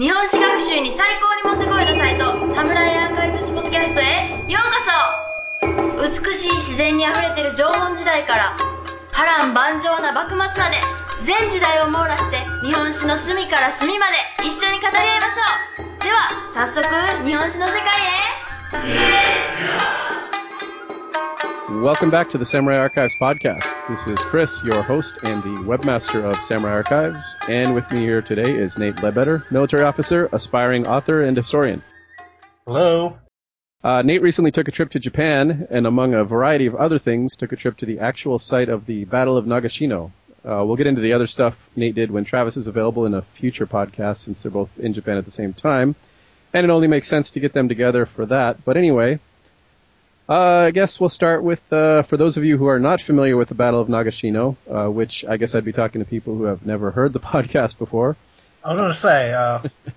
日本史学習に最高にもってこいのサイトサムライアーカイブスポッドキャストへようこそ。美しい自然にあふれてる縄文時代から波乱万丈な幕末まで全時代を網羅して日本史の隅から隅まで一緒に語り合いましょう。では早速日本史の世界へ。Welcome back to the Samurai Archives podcast. This is Chris, your host and the webmaster of Samurai Archives, and with me here today is Nate Ledbetter, military officer, aspiring author, and historian. Hello. Uh, Nate recently took a trip to Japan, and among a variety of other things, took a trip to the actual site of the Battle of Nagashino. Uh, we'll get into the other stuff Nate did when Travis is available in a future podcast, since they're both in Japan at the same time, and it only makes sense to get them together for that. But anyway, uh, I guess we'll start with, uh, for those of you who are not familiar with the Battle of Nagashino, uh, which I guess I'd be talking to people who have never heard the podcast before. I was going to say, uh,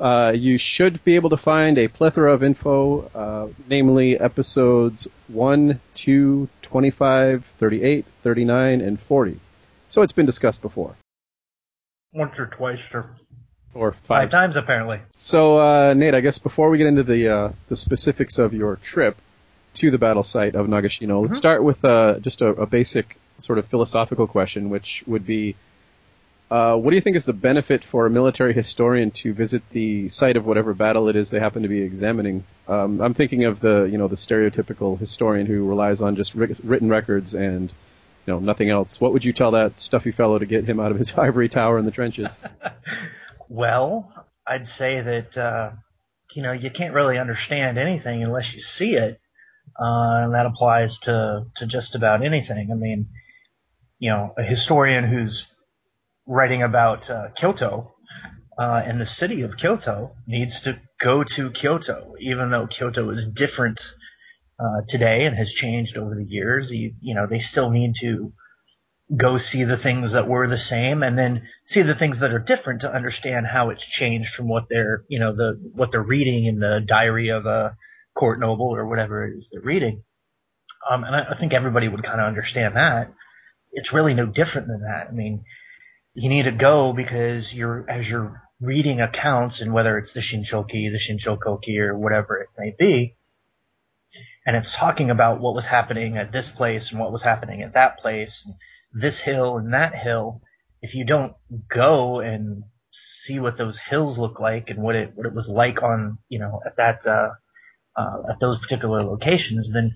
Uh, you should be able to find a plethora of info, uh, namely episodes 1, 2, 25, 38, 39, and 40. So it's been discussed before. once or twice or Or five five. times apparently. So, uh, Nate, I guess before we get into the, uh, the specifics of your trip to the battle site of Nagashino, let's start with, uh, just a, a basic sort of philosophical question, which would be, uh, what do you think is the benefit for a military historian to visit the site of whatever battle it is they happen to be examining? Um, I'm thinking of the, you know, the stereotypical historian who relies on just wri- written records and, you know, nothing else. What would you tell that stuffy fellow to get him out of his ivory tower in the trenches? Well, I'd say that, uh, you know, you can't really understand anything unless you see it. Uh, and that applies to, to just about anything. I mean, you know, a historian who's writing about uh, Kyoto uh, and the city of Kyoto needs to go to Kyoto, even though Kyoto is different uh, today and has changed over the years. You, you know, they still need to go see the things that were the same and then see the things that are different to understand how it's changed from what they're, you know, the, what they're reading in the diary of a court noble or whatever it is they're reading. Um, and I, I think everybody would kind of understand that. It's really no different than that. I mean, you need to go because you're, as you're reading accounts and whether it's the Shinshoki, the Shinshokoki or whatever it may be, and it's talking about what was happening at this place and what was happening at that place, and this hill and that hill. If you don't go and see what those hills look like and what it what it was like on you know at that uh, uh, at those particular locations, then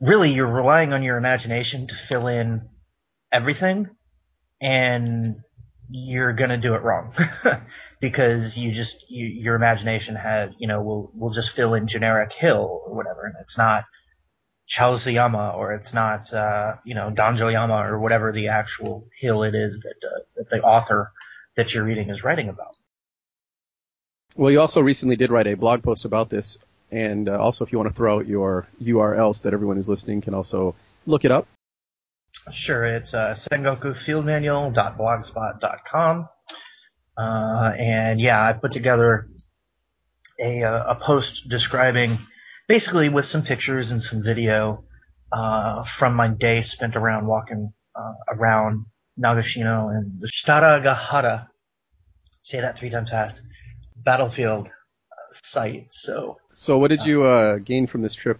really you're relying on your imagination to fill in everything, and you're gonna do it wrong because you just you, your imagination had you know will will just fill in generic hill or whatever, and it's not Chausuyama or it's not uh, you know Danjoyama or whatever the actual hill it is that uh, that the author that you're reading is writing about. Well, you also recently did write a blog post about this, and uh, also if you want to throw out your URL so that everyone who's listening can also look it up. Sure, it's uh, sengokufieldmanual.blogspot.com. Uh, and yeah, I put together a, uh, a post describing, basically with some pictures and some video, uh, from my day spent around walking, uh, around Nagashino and the Shitaragahara, say that three times fast, battlefield site. So, So, what did you uh, gain from this trip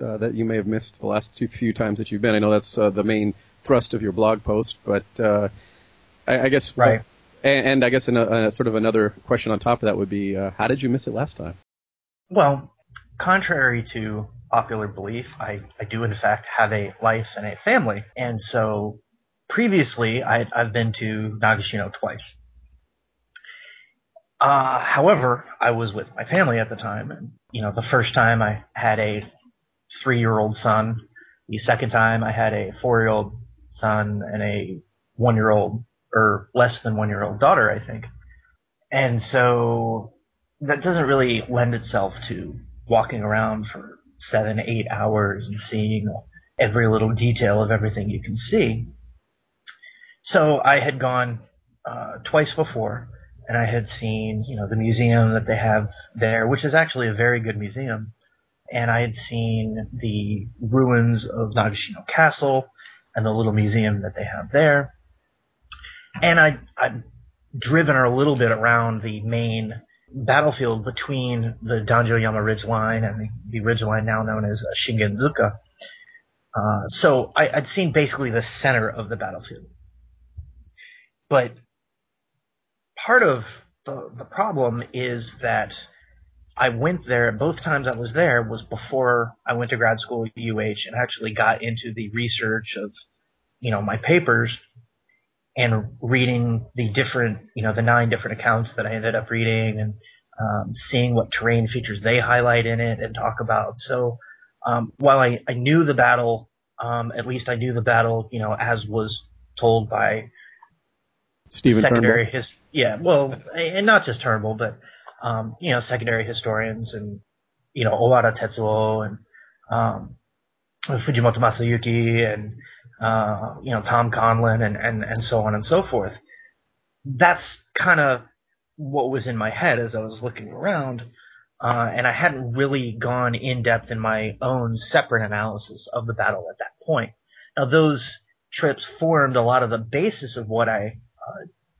uh, that you may have missed the last two few times that you've been? I know that's uh, the main thrust of your blog post, but uh, I, I guess Right. And, and I guess an, uh, sort of another question on top of that would be, uh, how did you miss it last time? Well, contrary to popular belief, I, I do in fact have a life and a family. And so previously I, I've been to Nagashino twice. Uh, however, I was with my family at the time and, you know, the first time I had a three year old son. The second time I had a four year old son and a one year old or less than one year old daughter, I think. And so that doesn't really lend itself to walking around for seven, eight hours and seeing every little detail of everything you can see. So I had gone uh, twice before, and I had seen, you know, the museum that they have there, which is actually a very good museum. And I had seen the ruins of Nagashino Castle and the little museum that they have there. And I, I driven a little bit around the main battlefield between the Danjoyama Ridge Line and the, the ridge line now known as Shingenzuka. Uh, so I, I'd seen basically the center of the battlefield. But part of the, the problem is that I went there, both times I was there was before I went to grad school at UH and actually got into the research of, you know, my papers and reading the different, you know, the nine different accounts that I ended up reading and um, seeing what terrain features they highlight in it and talk about. So um, while I, I knew the battle, um, at least I knew the battle, you know, as was told by Stephen secondary Turnbull. his yeah well and not just Turnbull but um, you know secondary historians and you know Owada Tetsuo and um, Fujimoto Masayuki and uh, you know Tom Conlan and, and and so on and so forth. That's kind of what was in my head as I was looking around, uh, and I hadn't really gone in depth in my own separate analysis of the battle at that point. Now those trips formed a lot of the basis of what I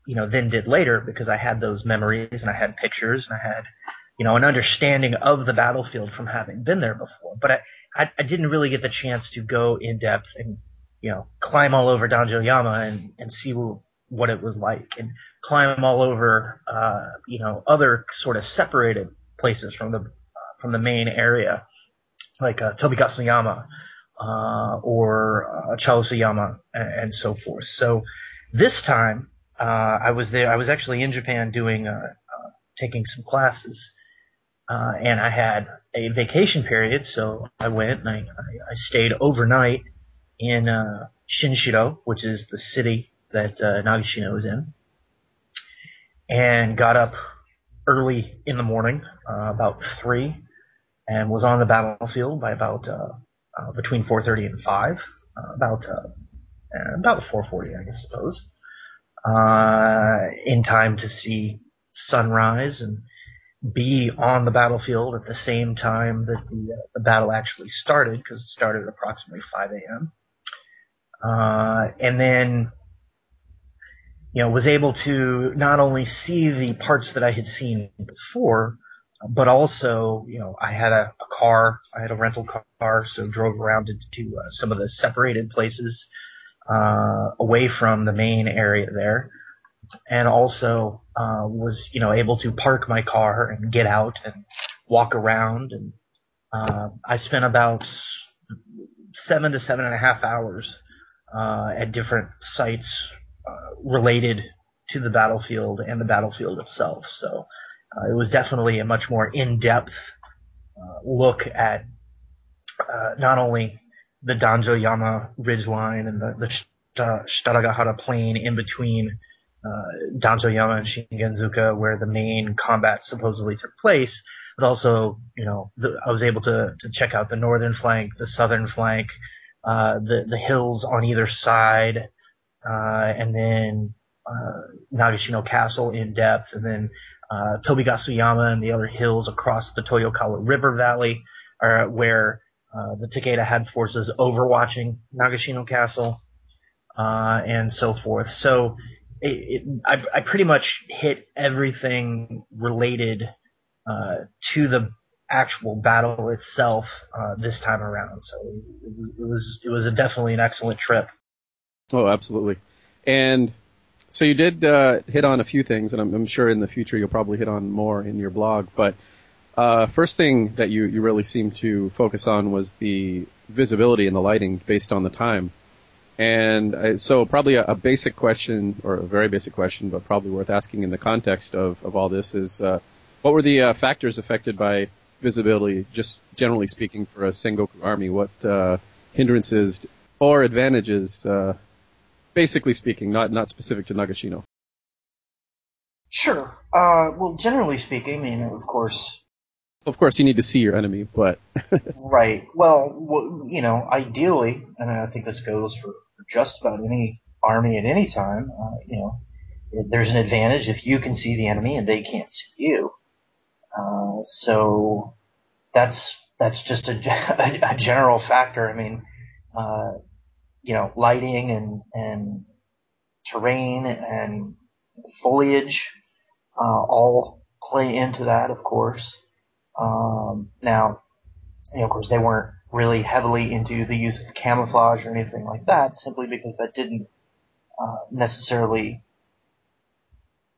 you know, then did later because I had those memories and I had pictures and I had, you know, an understanding of the battlefield from having been there before. But I, I, I didn't really get the chance to go in depth and, you know, climb all over Danjoyama and, and see what it was like and climb all over, uh, you know, other sort of separated places from the, uh, from the main area, like, uh, Tobigasuyama, uh, or, uh, and, and so forth. So this time, uh, I was there. I was actually in Japan doing uh, uh, taking some classes, uh, and I had a vacation period, so I went and I, I, I stayed overnight in uh, Shinshiro, which is the city that uh, Nagashino is in, and got up early in the morning, about three, and was on the battlefield by about between 4:30 and 5, uh, about uh, about 4:40, I guess, suppose uh, in time to see sunrise and be on the battlefield at the same time that the, uh, the battle actually started because it started at approximately 5 a.m. Uh, and then, you know, was able to not only see the parts that I had seen before, but also, you know, I had a, a car, I had a rental car, so drove around to, to uh, some of the separated places uh, away from the main area there, and also uh, was you know able to park my car and get out and walk around. And uh, I spent about seven to seven and a half hours uh, at different sites uh, related to the battlefield and the battlefield itself. So uh, it was definitely a much more in-depth look at not only the Danjoyama ridgeline and the, the plain in between uh, Danjoyama and Shingenzuka, where the main combat supposedly took place. But also, you know, the, I was able to to check out the northern flank, the southern flank, uh, the the hills on either side, uh, and then uh, Nagashino Castle in depth, and then uh, Tobigasuyama and the other hills across the Toyokawa River Valley, where uh, the Takeda had forces overwatching Nagashino Castle, uh, and so forth. So it, it, I, I, pretty much hit everything related uh, to the actual battle itself uh, this time around. So it, it, was it was definitely an excellent trip. Oh, absolutely. And so you did uh, hit on a few things, and I'm, I'm, sure in the future you'll probably hit on more in your blog. But uh, first thing that you, you really seemed to focus on was the visibility and the lighting based on the time. And uh, so probably a, a, basic question, or a very basic question, but probably worth asking in the context of, of all this is, uh, what were the uh, factors affected by visibility, just generally speaking, for a Sengoku army? What uh, hindrances or advantages, uh, basically speaking, not, not specific to Nagashino? Sure. Uh, well, generally speaking, I mean, of course, of course, you need to see your enemy, but right. Well, you know, ideally, and I think this goes for just about any army at any time. Uh, you know, there's an advantage if you can see the enemy and they can't see you. Uh, so that's that's just a, a, general factor. I mean, uh, you know, lighting and and terrain and foliage, uh, all play into that, of course. Um, now, you know, of course, they weren't really heavily into the use of camouflage or anything like that, simply because that didn't uh, necessarily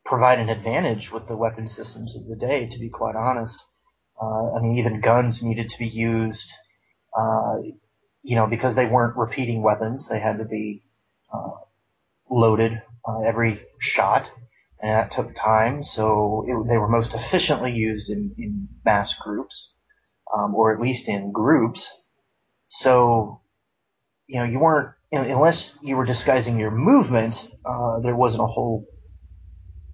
provide an advantage with the weapon systems of the day, to be quite honest. Uh, I mean, even guns needed to be used, uh, you know, because they weren't repeating weapons. They had to be uh, loaded uh, every shot, and that took time. So it, they were most efficiently used in, in mass groups, um, or at least in groups. So, you know, you weren't unless you were disguising your movement. Uh, there wasn't a whole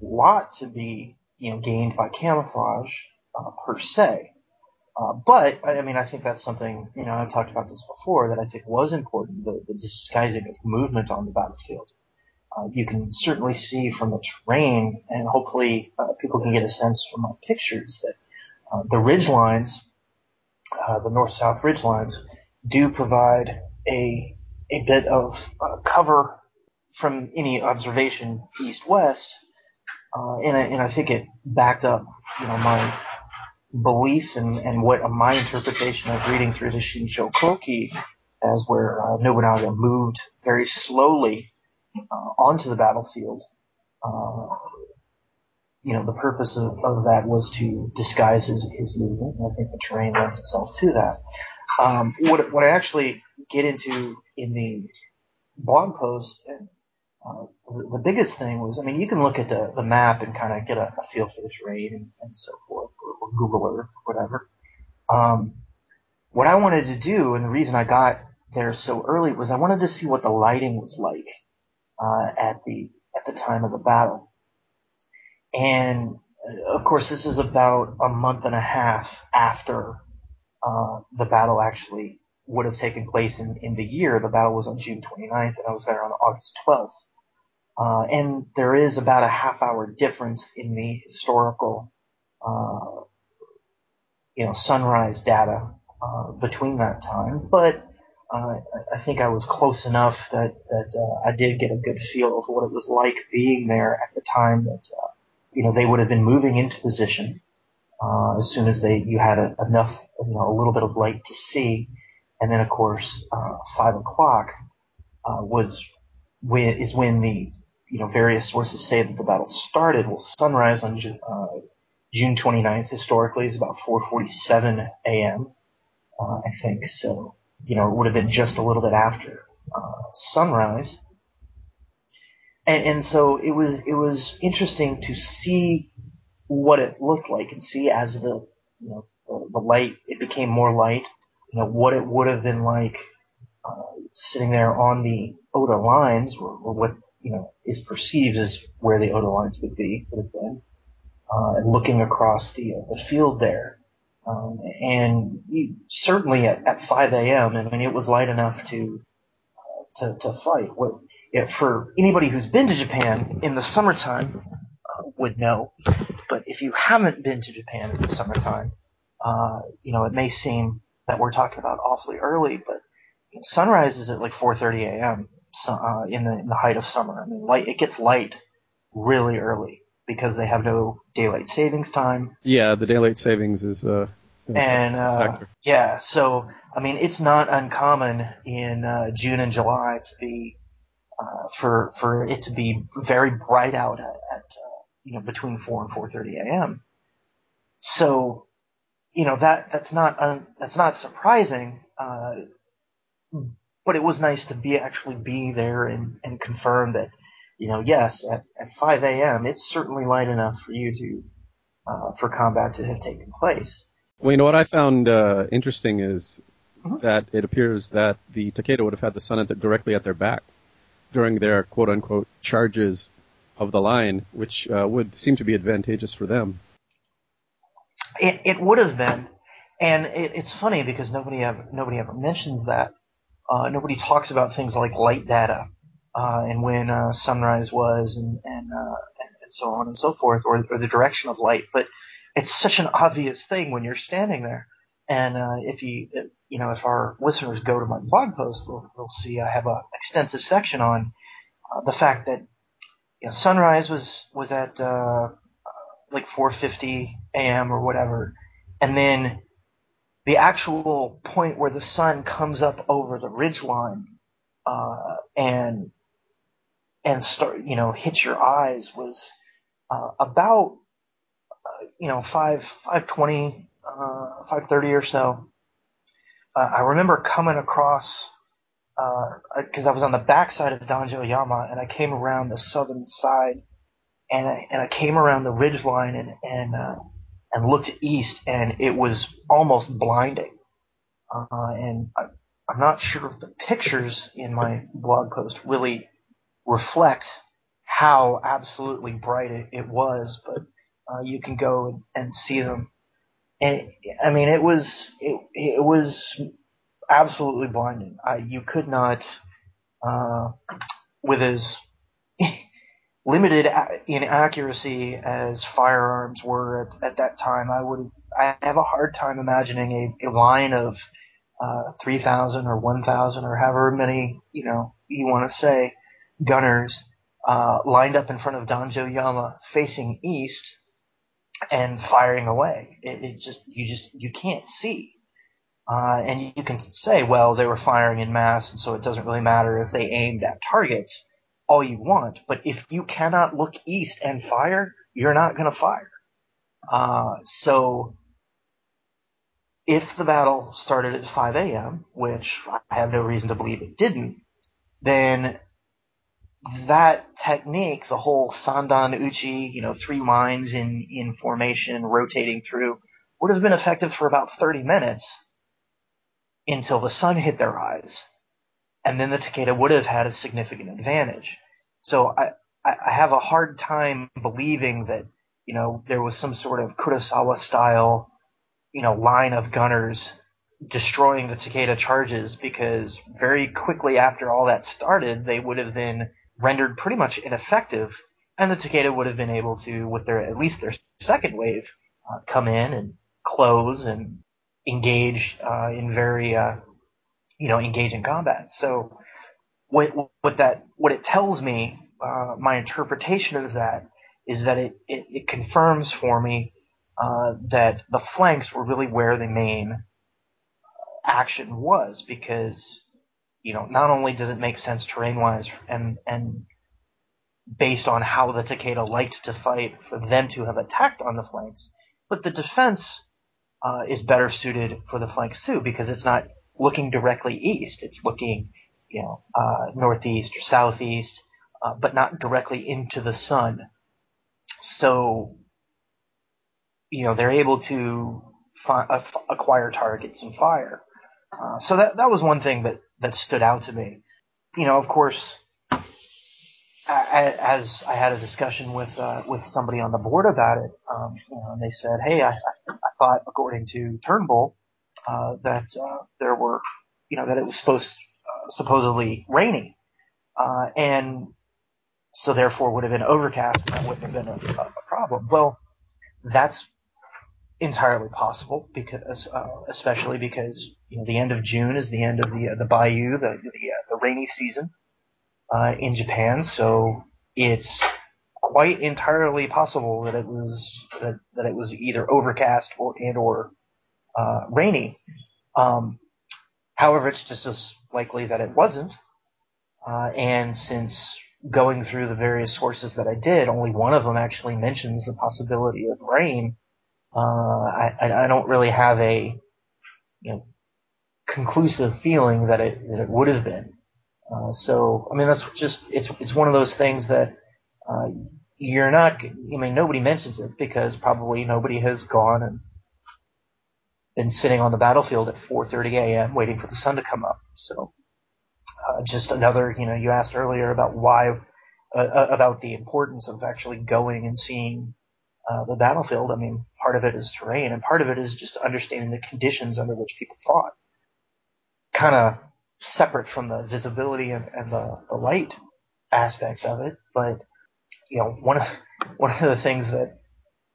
lot to be, you know, gained by camouflage uh, per se. Uh, but I mean, I think that's something you know I've talked about this before that I think was important the, the disguising of movement on the battlefield. Uh, you can certainly see from the terrain, and hopefully uh, people can get a sense from my pictures that uh, the ridge lines, uh, the north-south ridge lines, do provide a a bit of uh, cover from any observation east-west, and, I, and I think it backed up you know my belief and, and what my interpretation of reading through the Shinsho Koki as where uh, Nobunaga moved very slowly uh, onto the battlefield. Uh, you know, the purpose of, of that was to disguise his, his movement. I think the terrain lends itself to that. Um, what, what I actually get into in the blog post, and uh, the, the biggest thing was, I mean, you can look at the, the map and kind of get a, a, feel for the terrain and, and so forth, or, or Google Earth, whatever. Um, what I wanted to do, and the reason I got there so early, was I wanted to see what the lighting was like uh, at the at the time of the battle. And of course, this is about a month and a half after uh, the battle actually would have taken place in, in the year. The battle was on June 29th, and I was there on August 12th. Uh, and there is about a half hour difference in the historical, uh, you know, sunrise data uh, between that time. But uh, I think I was close enough that that uh, I did get a good feel of what it was like being there at the time that uh, you know they would have been moving into position as soon as they you had a, enough you know a little bit of light to see, and then of course five o'clock was when is when the you know, various sources say that the battle started. Well, sunrise on uh, June 29th historically is about 4:47 a.m. Uh, I think so. You know, it would have been just a little bit after uh, sunrise, and, and so it was it was interesting to see what it looked like and see as the you know the, the light it became more light. You know what it would have been like uh, sitting there on the Oda lines, or, or what you know, is perceived as where the Oda lines would be, would have been, uh, and looking across the, uh, the field there. Um, and you, certainly at, at 5 a.m., I mean, it was light enough to, uh, to, to fight. What, yeah, for anybody who's been to Japan in the summertime, uh, would know. But if you haven't been to Japan in the summertime, uh, you know, it may seem that we're talking about awfully early, but sunrise is at like 4:30 a.m uh, in, the, in the height of summer. I mean, light it gets light really early because they have no daylight savings time. Yeah, the daylight savings is uh, and uh, yeah, so I mean, it's not uncommon in uh, June and July to be uh, for for it to be very bright out at, at uh, you know between four and four thirty a.m. So you know that that's not un, that's not surprising. Uh, but it was nice to be actually be there and, and confirm that, you know, yes, at, at 5 a.m. it's certainly light enough for you to, uh, for combat to have taken place. Well, you know what I found uh, interesting is mm-hmm. that it appears that the Takeda would have had the sun at the, directly at their back during their quote unquote charges of the line, which uh, would seem to be advantageous for them. It, it would have been, and it, it's funny because nobody ever nobody ever mentions that. Uh, nobody talks about things like light data and when uh, sunrise was and and, uh, and so on and so forth, or, or the direction of light. But it's such an obvious thing when you're standing there. And uh, if you you know if our listeners go to my blog post, they'll, they'll see I have an extensive section on uh, the fact that you know, sunrise was was at uh, like 4:50 a.m. or whatever, and then the actual point where the sun comes up over the ridge line uh, and and start you know hits your eyes was uh, about uh, you know five five twenty uh, five thirty or so. Uh, I remember coming across because uh, I was on the backside of Danjo Yama and I came around the southern side and I, and I came around the ridge line and and uh, and looked east and it was almost blinding. Uh, and I, I'm not sure if the pictures in my blog post really reflect how absolutely bright it, it was, but uh, you can go and, see them. And I mean, it was it, it was absolutely blinding. I, you could not, uh, with as limited in accuracy as firearms were at, at that time, I would I have a hard time imagining a, a line of uh, 3,000 or 1,000 or however many you know you want to say gunners uh, lined up in front of Danjo Yama facing east and firing away. It, it just you just you can't see. Uh, and you can say, well, they were firing in mass, and so it doesn't really matter if they aimed at targets all you want. But if you cannot look east and fire, you're not going to fire. Uh, so if the battle started at 5 a.m., which I have no reason to believe it didn't, then that technique, the whole Sandan Uchi, you know, three lines in, in formation, rotating through, would have been effective for about 30 minutes until the sun hit their eyes. And then the Takeda would have had a significant advantage. So I, I have a hard time believing that, you know, there was some sort of Kurosawa style, you know, line of gunners destroying the Takeda charges because very quickly after all that started, they would have been rendered pretty much ineffective, and the Takeda would have been able to, with their at least their second wave, uh, come in and close and engage uh, in very uh, you know engaging combat. So what what that what it tells me, uh, my interpretation of that is that it it, it confirms for me uh, that the flanks were really where the main action was because you know, not only does it make sense terrain wise and and based on how the Takeda liked to fight for them to have attacked on the flanks, but the defense uh, is better suited for the flanks too because it's not looking directly east; it's looking, you know, uh, northeast or southeast, uh, but not directly into the sun. So, you know, they're able to fi- uh, acquire targets and fire. Uh, so that that was one thing that that stood out to me. You know, of course, as I had a discussion with uh, with somebody on the board about it, um, you know, and they said, "Hey, I, I thought, according to Turnbull, uh, that uh, there were, you know, that it was supposed uh, supposedly rainy, uh, and so therefore would have been overcast, and that wouldn't have been a, a problem." Well, that's entirely possible because, uh, especially because you know the end of June is the end of the uh, the Baiu, the the, uh, the rainy season uh, in Japan. So it's quite entirely possible that it was that, that it was either overcast or and or uh, rainy. Um, however, it's just as likely that it wasn't. Uh, and since going through the various sources that I did, only one of them actually mentions the possibility of rain uh, I, I don't really have a you know, conclusive feeling that it that it would have been. Uh, so I mean that's just it's it's one of those things that uh, you're not. I mean nobody mentions it because probably nobody has gone and been sitting on the battlefield at 4:30 a.m. waiting for the sun to come up. So uh, just another you know you asked earlier about why uh, uh, about the importance of actually going and seeing uh, the battlefield. I mean, part of it is terrain, and part of it is just understanding the conditions under which people fought. Kind of separate from the visibility and, and the, the light aspect of it, but you know, one of one of the things that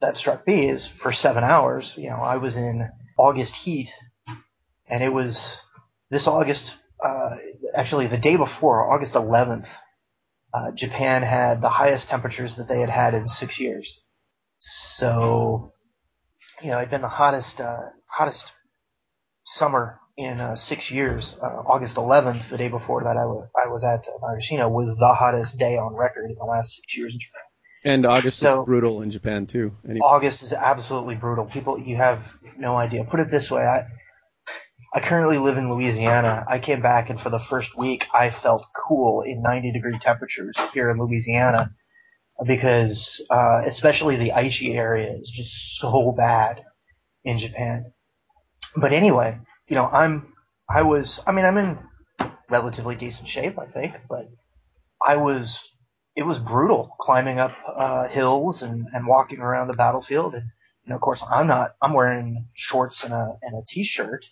that struck me is for seven hours, you know, I was in August heat, and it was this August, uh, actually the day before, August 11th, uh, Japan had the highest temperatures that they had had in six years. So, you know, it'd been the hottest, uh, hottest summer in uh, six years. Uh, August 11th, the day before that I, was I was at uh, Nagashino, was the hottest day on record in the last six years in Japan. And August So- is brutal in Japan too. Any- August is absolutely brutal. People, you have no idea. Put it this way, I, I currently live in Louisiana. I came back and for the first week I felt cool in 90 degree temperatures here in Louisiana because, uh, especially the Aichi area is just so bad in Japan. But anyway, you know, I'm, I was, I mean, I'm in relatively decent shape, I think, but I was, it was brutal climbing up, uh, hills and, and walking around the battlefield. And, you know, of course, I'm not, I'm wearing shorts and a, and a t-shirt,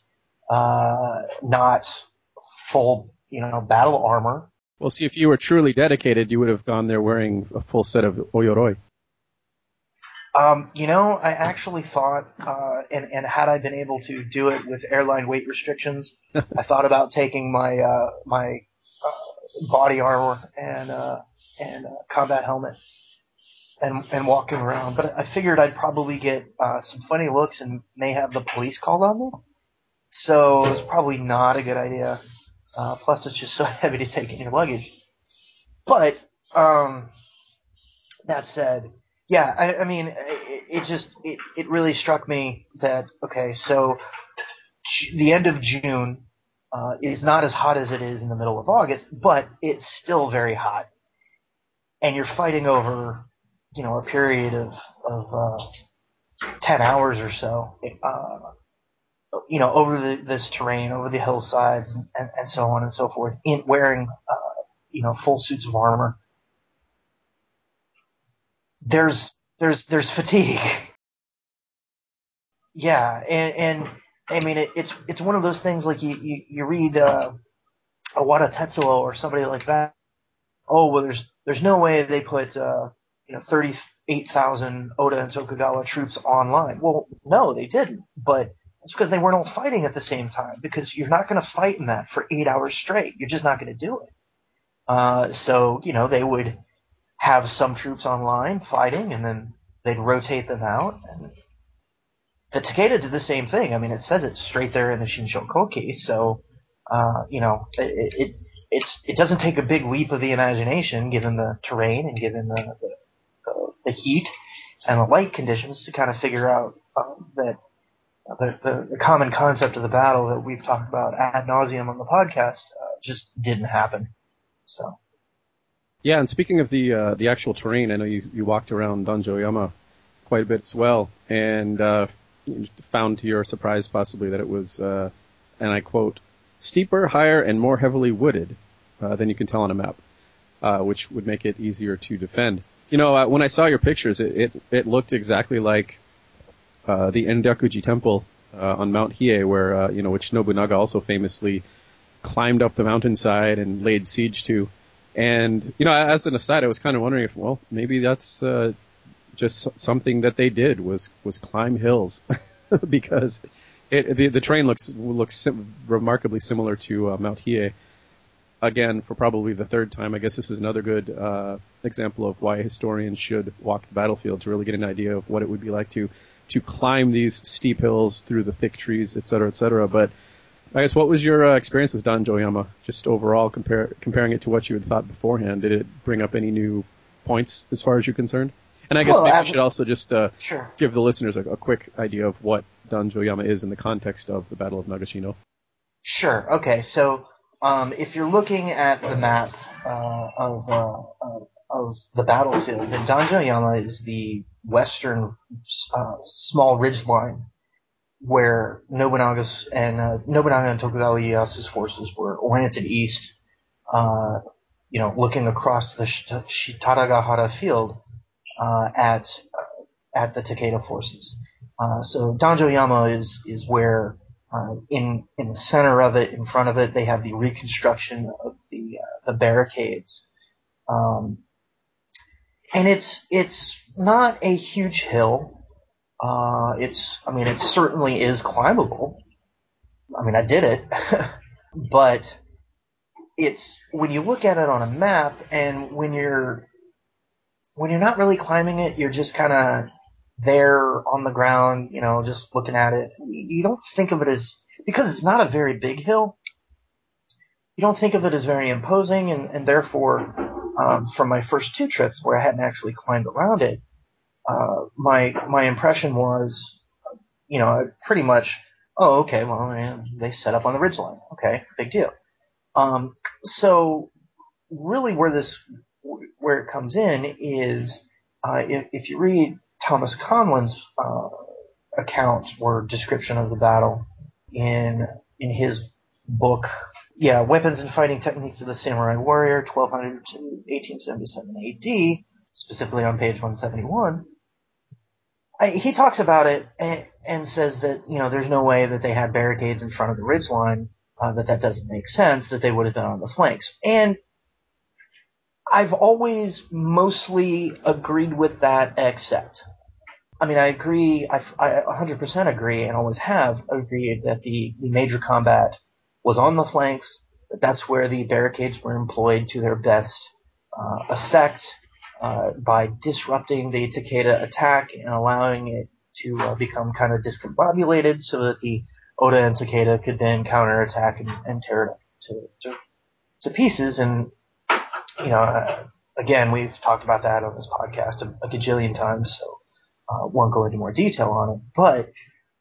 uh, not full, you know, battle armor. Well, see, if you were truly dedicated, you would have gone there wearing a full set of Oyoroi. Um, you know, I actually thought, uh, and, and had I been able to do it with airline weight restrictions, I thought about taking my, uh, my, uh, body armor and, uh, and, uh, combat helmet and, and walking around. But I figured I'd probably get, uh, some funny looks and may have the police called on me. So it's probably not a good idea. Uh, plus it's just so heavy to take in your luggage. But, um, that said, yeah, I, I mean, it, it just it, it really struck me that okay, so the end of June uh, is not as hot as it is in the middle of August, but it's still very hot, and you're fighting over you know a period of of uh, ten hours or so, uh, you know, over the, this terrain, over the hillsides, and, and, and so on and so forth, in wearing uh, you know full suits of armor there's there's there's fatigue. Yeah, and and I mean it, it's it's one of those things like you you, you read uh, Owada Tetsuo or somebody like that. Oh well, there's there's no way they put uh, you know thirty eight thousand Oda and Tokugawa troops online. Well, no, they didn't, but it's because they weren't all fighting at the same time. Because you're not going to fight in that for eight hours straight. You're just not going to do it. Uh, so you know they would have some troops online fighting, and then they'd rotate them out. And the Takeda did the same thing. I mean, it says it straight there in the Shinsho Koki, so uh, you know it, it it's it doesn't take a big leap of the imagination, given the terrain and given the the, the, the heat and the light conditions, to kind of figure out um, that. The, the, the common concept of the battle that we've talked about ad nauseum on the podcast uh, just didn't happen. So Yeah, and speaking of the uh, the actual terrain, I know you, you walked around Danjoyama quite a bit as well, and uh, found to your surprise possibly that it was, uh, and I quote, steeper, higher, and more heavily wooded uh, than you can tell on a map, uh, which would make it easier to defend. You know, when I saw your pictures, it it, it looked exactly like uh, the Enryakuji Temple uh, on Mount Hiei, where uh, you know which Nobunaga also famously climbed up the mountainside and laid siege to. And you know, as an aside, I was kind of wondering if, well, maybe that's uh, just something that they did was was climb hills, because it, the the train looks looks sim- remarkably similar to uh, Mount Hiei. Again, for probably the third time, I guess this is another good uh, example of why historians should walk the battlefield to really get an idea of what it would be like to to climb these steep hills through the thick trees, et cetera, et cetera. But I guess what was your uh, experience with Danjoyama, just overall, compare, comparing it to what you had thought beforehand? Did it bring up any new points as far as you're concerned? And I guess Well, maybe we should also just uh, sure. give the listeners a, a quick idea of what Danjoyama is in the context of the Battle of Nagashino. Sure. Okay. So, um, if you're looking at the map uh, of, uh, of of the battlefield, then Danjoyama is the western uh, small ridge line where Nobunaga's and uh, Nobunaga and Tokugawa Ieyasu's forces were oriented east. Uh, you know, looking across the Shita- Shitaragahara field uh, at at the Takeda forces. Uh, so Danjoyama is is where uh, in in the center of it, in front of it, they have the reconstruction of the uh, the barricades, um, and it's it's not a huge hill. Uh, it's I mean it certainly is climbable. I mean I did it, but it's when you look at it on a map and when you're when you're not really climbing it, you're just kind of there on the ground, you know, just looking at it. You don't think of it as because it's not a very big hill. You don't think of it as very imposing, and, and therefore, um, from my first two trips where I hadn't actually climbed around it, uh, my my impression was, you know, pretty much, oh, okay, well, man, they set up on the ridgeline. Okay, big deal. Um, so really, where this where it comes in is uh, if, if you read Thomas Conlan's uh, account or description of the battle in in his book, yeah, Weapons and Fighting Techniques of the Samurai Warrior, 1200 to 1877 AD, specifically on page 171. I, he talks about it and, and, says that you know there's no way that they had barricades in front of the ridge line, uh, that that doesn't make sense, that they would have been on the flanks. And I've always mostly agreed with that, except, I mean, I agree, I, I 100% agree, and always have agreed that the, the major combat was on the flanks, that that's where the barricades were employed to their best uh, effect uh, by disrupting the Takeda attack and allowing it to uh, become kind of discombobulated so that the Oda and Takeda could then counterattack and, and tear it to, to, to pieces and you know, uh, again, we've talked about that on this podcast a, a gajillion times, so uh, won't go into more detail on it. But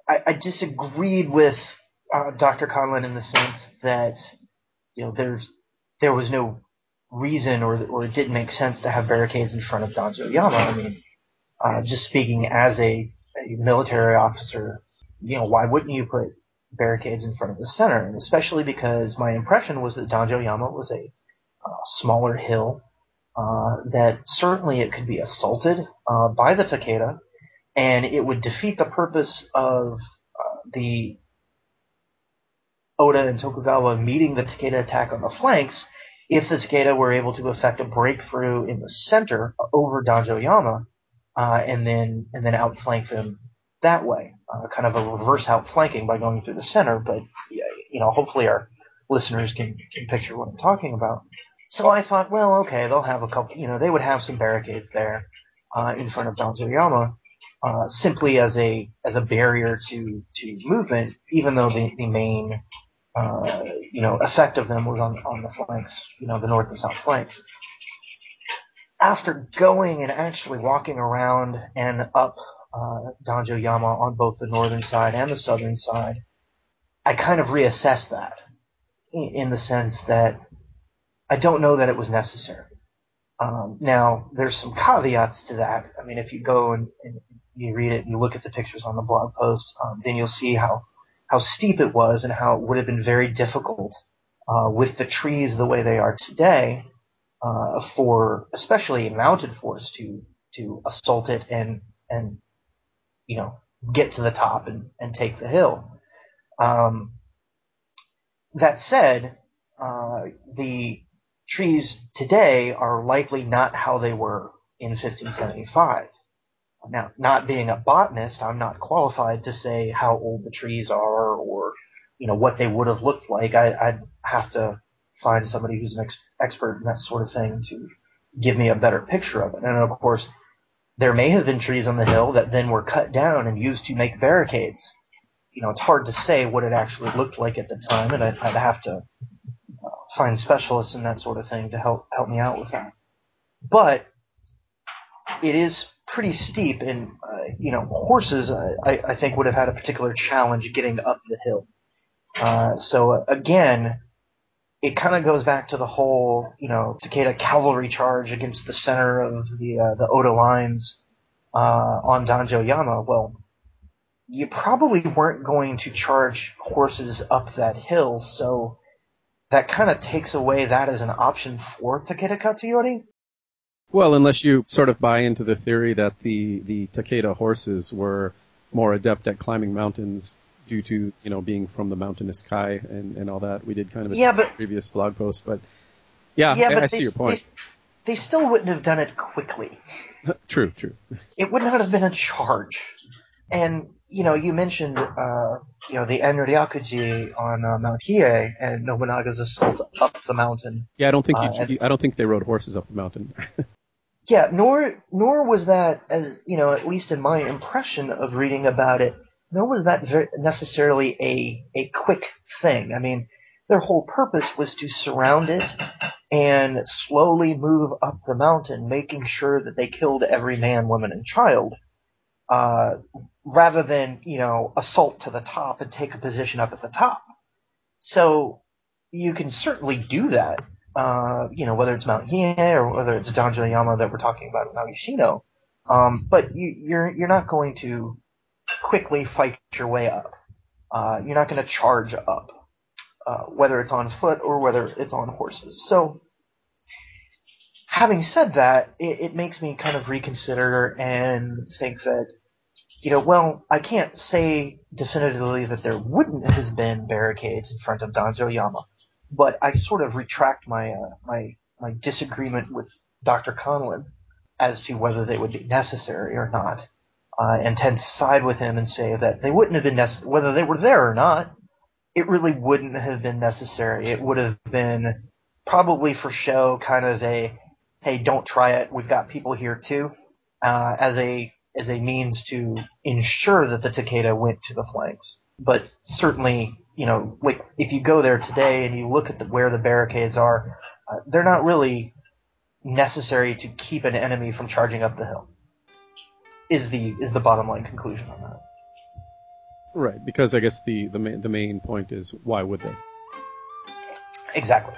I, I disagreed with uh, Dr. Conlan in the sense that you know there's there was no reason or or it didn't make sense to have barricades in front of Danjo Yama. I mean, uh, just speaking as a, a military officer, you know, why wouldn't you put barricades in front of the center? And especially because my impression was that Danjo Yama was a smaller hill uh, that certainly it could be assaulted uh, by the Takeda, and it would defeat the purpose of uh, the Oda and Tokugawa meeting the Takeda attack on the flanks if the Takeda were able to effect a breakthrough in the center over Danjoyama uh, and then and then outflank them that way, uh, kind of a reverse outflanking by going through the center. But you know, hopefully our listeners can, can picture what I'm talking about. So I thought, well, okay, they'll have a couple, you know, they would have some barricades there uh, in front of Danjoyama, uh, simply as a as a barrier to to movement, even though the the main uh, you know effect of them was on on the flanks, you know, the north and south flanks. After going and actually walking around and up uh, Danjoyama on both the northern side and the southern side, I kind of reassessed that in the sense that I don't know that it was necessary. Um, now, there's some caveats to that. I mean, if you go and, and you read it and you look at the pictures on the blog post, um, then you'll see how, how steep it was and how it would have been very difficult uh, with the trees the way they are today uh, for especially mounted force to to assault it and and you know get to the top and, and take the hill. Um, that said, uh, the trees today are likely not how they were in 1575. Now, not being a botanist, I'm not qualified to say how old the trees are or, you know, what they would have looked like. I, would have to find somebody who's an ex- expert in that sort of thing to give me a better picture of it. And of course, there may have been trees on the hill that then were cut down and used to make barricades. You know, it's hard to say what it actually looked like at the time, and I'd, I'd have to find specialists and that sort of thing to help help me out with that. But it is pretty steep, and uh, you know, horses I, I think would have had a particular challenge getting up the hill. Uh, so uh, again, it kind of goes back to the whole you know Takeda cavalry charge against the center of the uh, the Oda lines uh, on Danjo Yama. Well, you probably weren't going to charge horses up that hill, so that kind of takes away that as an option for Takeda Katsuyori. Well, unless you sort of buy into the theory that the, the Takeda horses were more adept at climbing mountains due to, you know, being from the mountainous Kai and, and all that. We did kind of a yeah, but, previous blog post, but yeah, yeah I, but I see they, your point. They, they still wouldn't have done it quickly. true, true. It would not have been a charge. And you know, you mentioned, uh, you know, the Enryakuji on uh, Mount Hiei and Nobunaga's assault up the mountain. Yeah, I don't think Uh, you, and- I don't think they rode horses up the mountain. Yeah, nor nor was that, as you know, at least in my impression of reading about it, nor was that very necessarily a a quick thing. I mean, their whole purpose was to surround it and slowly move up the mountain, making sure that they killed every man, woman, and child, uh, rather than you know assault to the top and take a position up at the top. So you can certainly do that uh, you know, whether it's Mount Hiei or whether it's Danjoyama that we're talking about at Nagashino. Um, but you, you're you're not going to quickly fight your way up. Uh, you're not going to charge up, uh, whether it's on foot or whether it's on horses. So, having said that, it, it makes me kind of reconsider and think that, you know, well, I can't say definitively that there wouldn't have been barricades in front of Danjoyama but I sort of retract my uh, my my disagreement with Dr. Conlan as to whether they would be necessary or not, uh, and tend to side with him and say that they wouldn't have been necessary, whether they were there or not. It really wouldn't have been necessary. It would have been probably for show, kind of a, hey, don't try it. We've got people here too, uh, as a as a means to ensure that the Takeda went to the flanks. But certainly, you know, like if you go there today and you look at the, where the barricades are, uh, they're not really necessary to keep an enemy from charging up the hill. Is the is the bottom line conclusion on that? right, because I guess the the main, the main point is why would they? Exactly.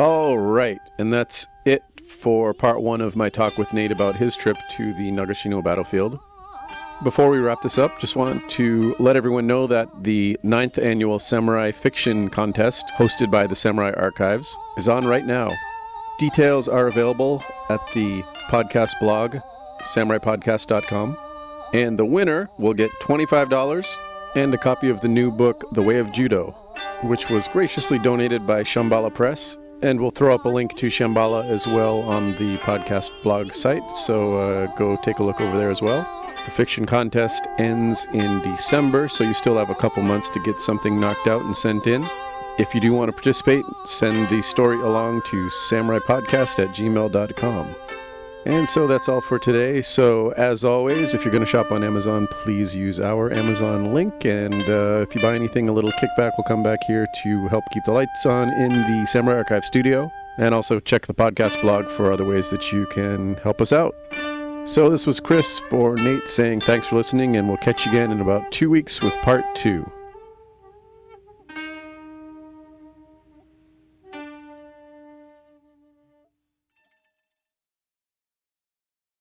All right, and that's it for part one of my talk with Nate about his trip to the Nagashino battlefield. Before we wrap this up, just want to let everyone know that the ninth annual Samurai Fiction Contest, hosted by the Samurai Archives, is on right now. Details are available at the podcast blog, samuraipodcast.com, and the winner will get $25 and a copy of the new book, The Way of Judo, which was graciously donated by Shambhala Press. And we'll throw up a link to Shambhala as well on the podcast blog site, so uh, go take a look over there as well. The fiction contest ends in December, so you still have a couple months to get something knocked out and sent in. If you do want to participate, send the story along to samuraipodcast at gmail.com. And so that's all for today. So, as always, if you're going to shop on Amazon, please use our Amazon link. And uh, if you buy anything, a little kickback will come back here to help keep the lights on in the Samurai Archive studio. And also check the podcast blog for other ways that you can help us out. So, this was Chris for Nate saying thanks for listening, and we'll catch you again in about two weeks with part two.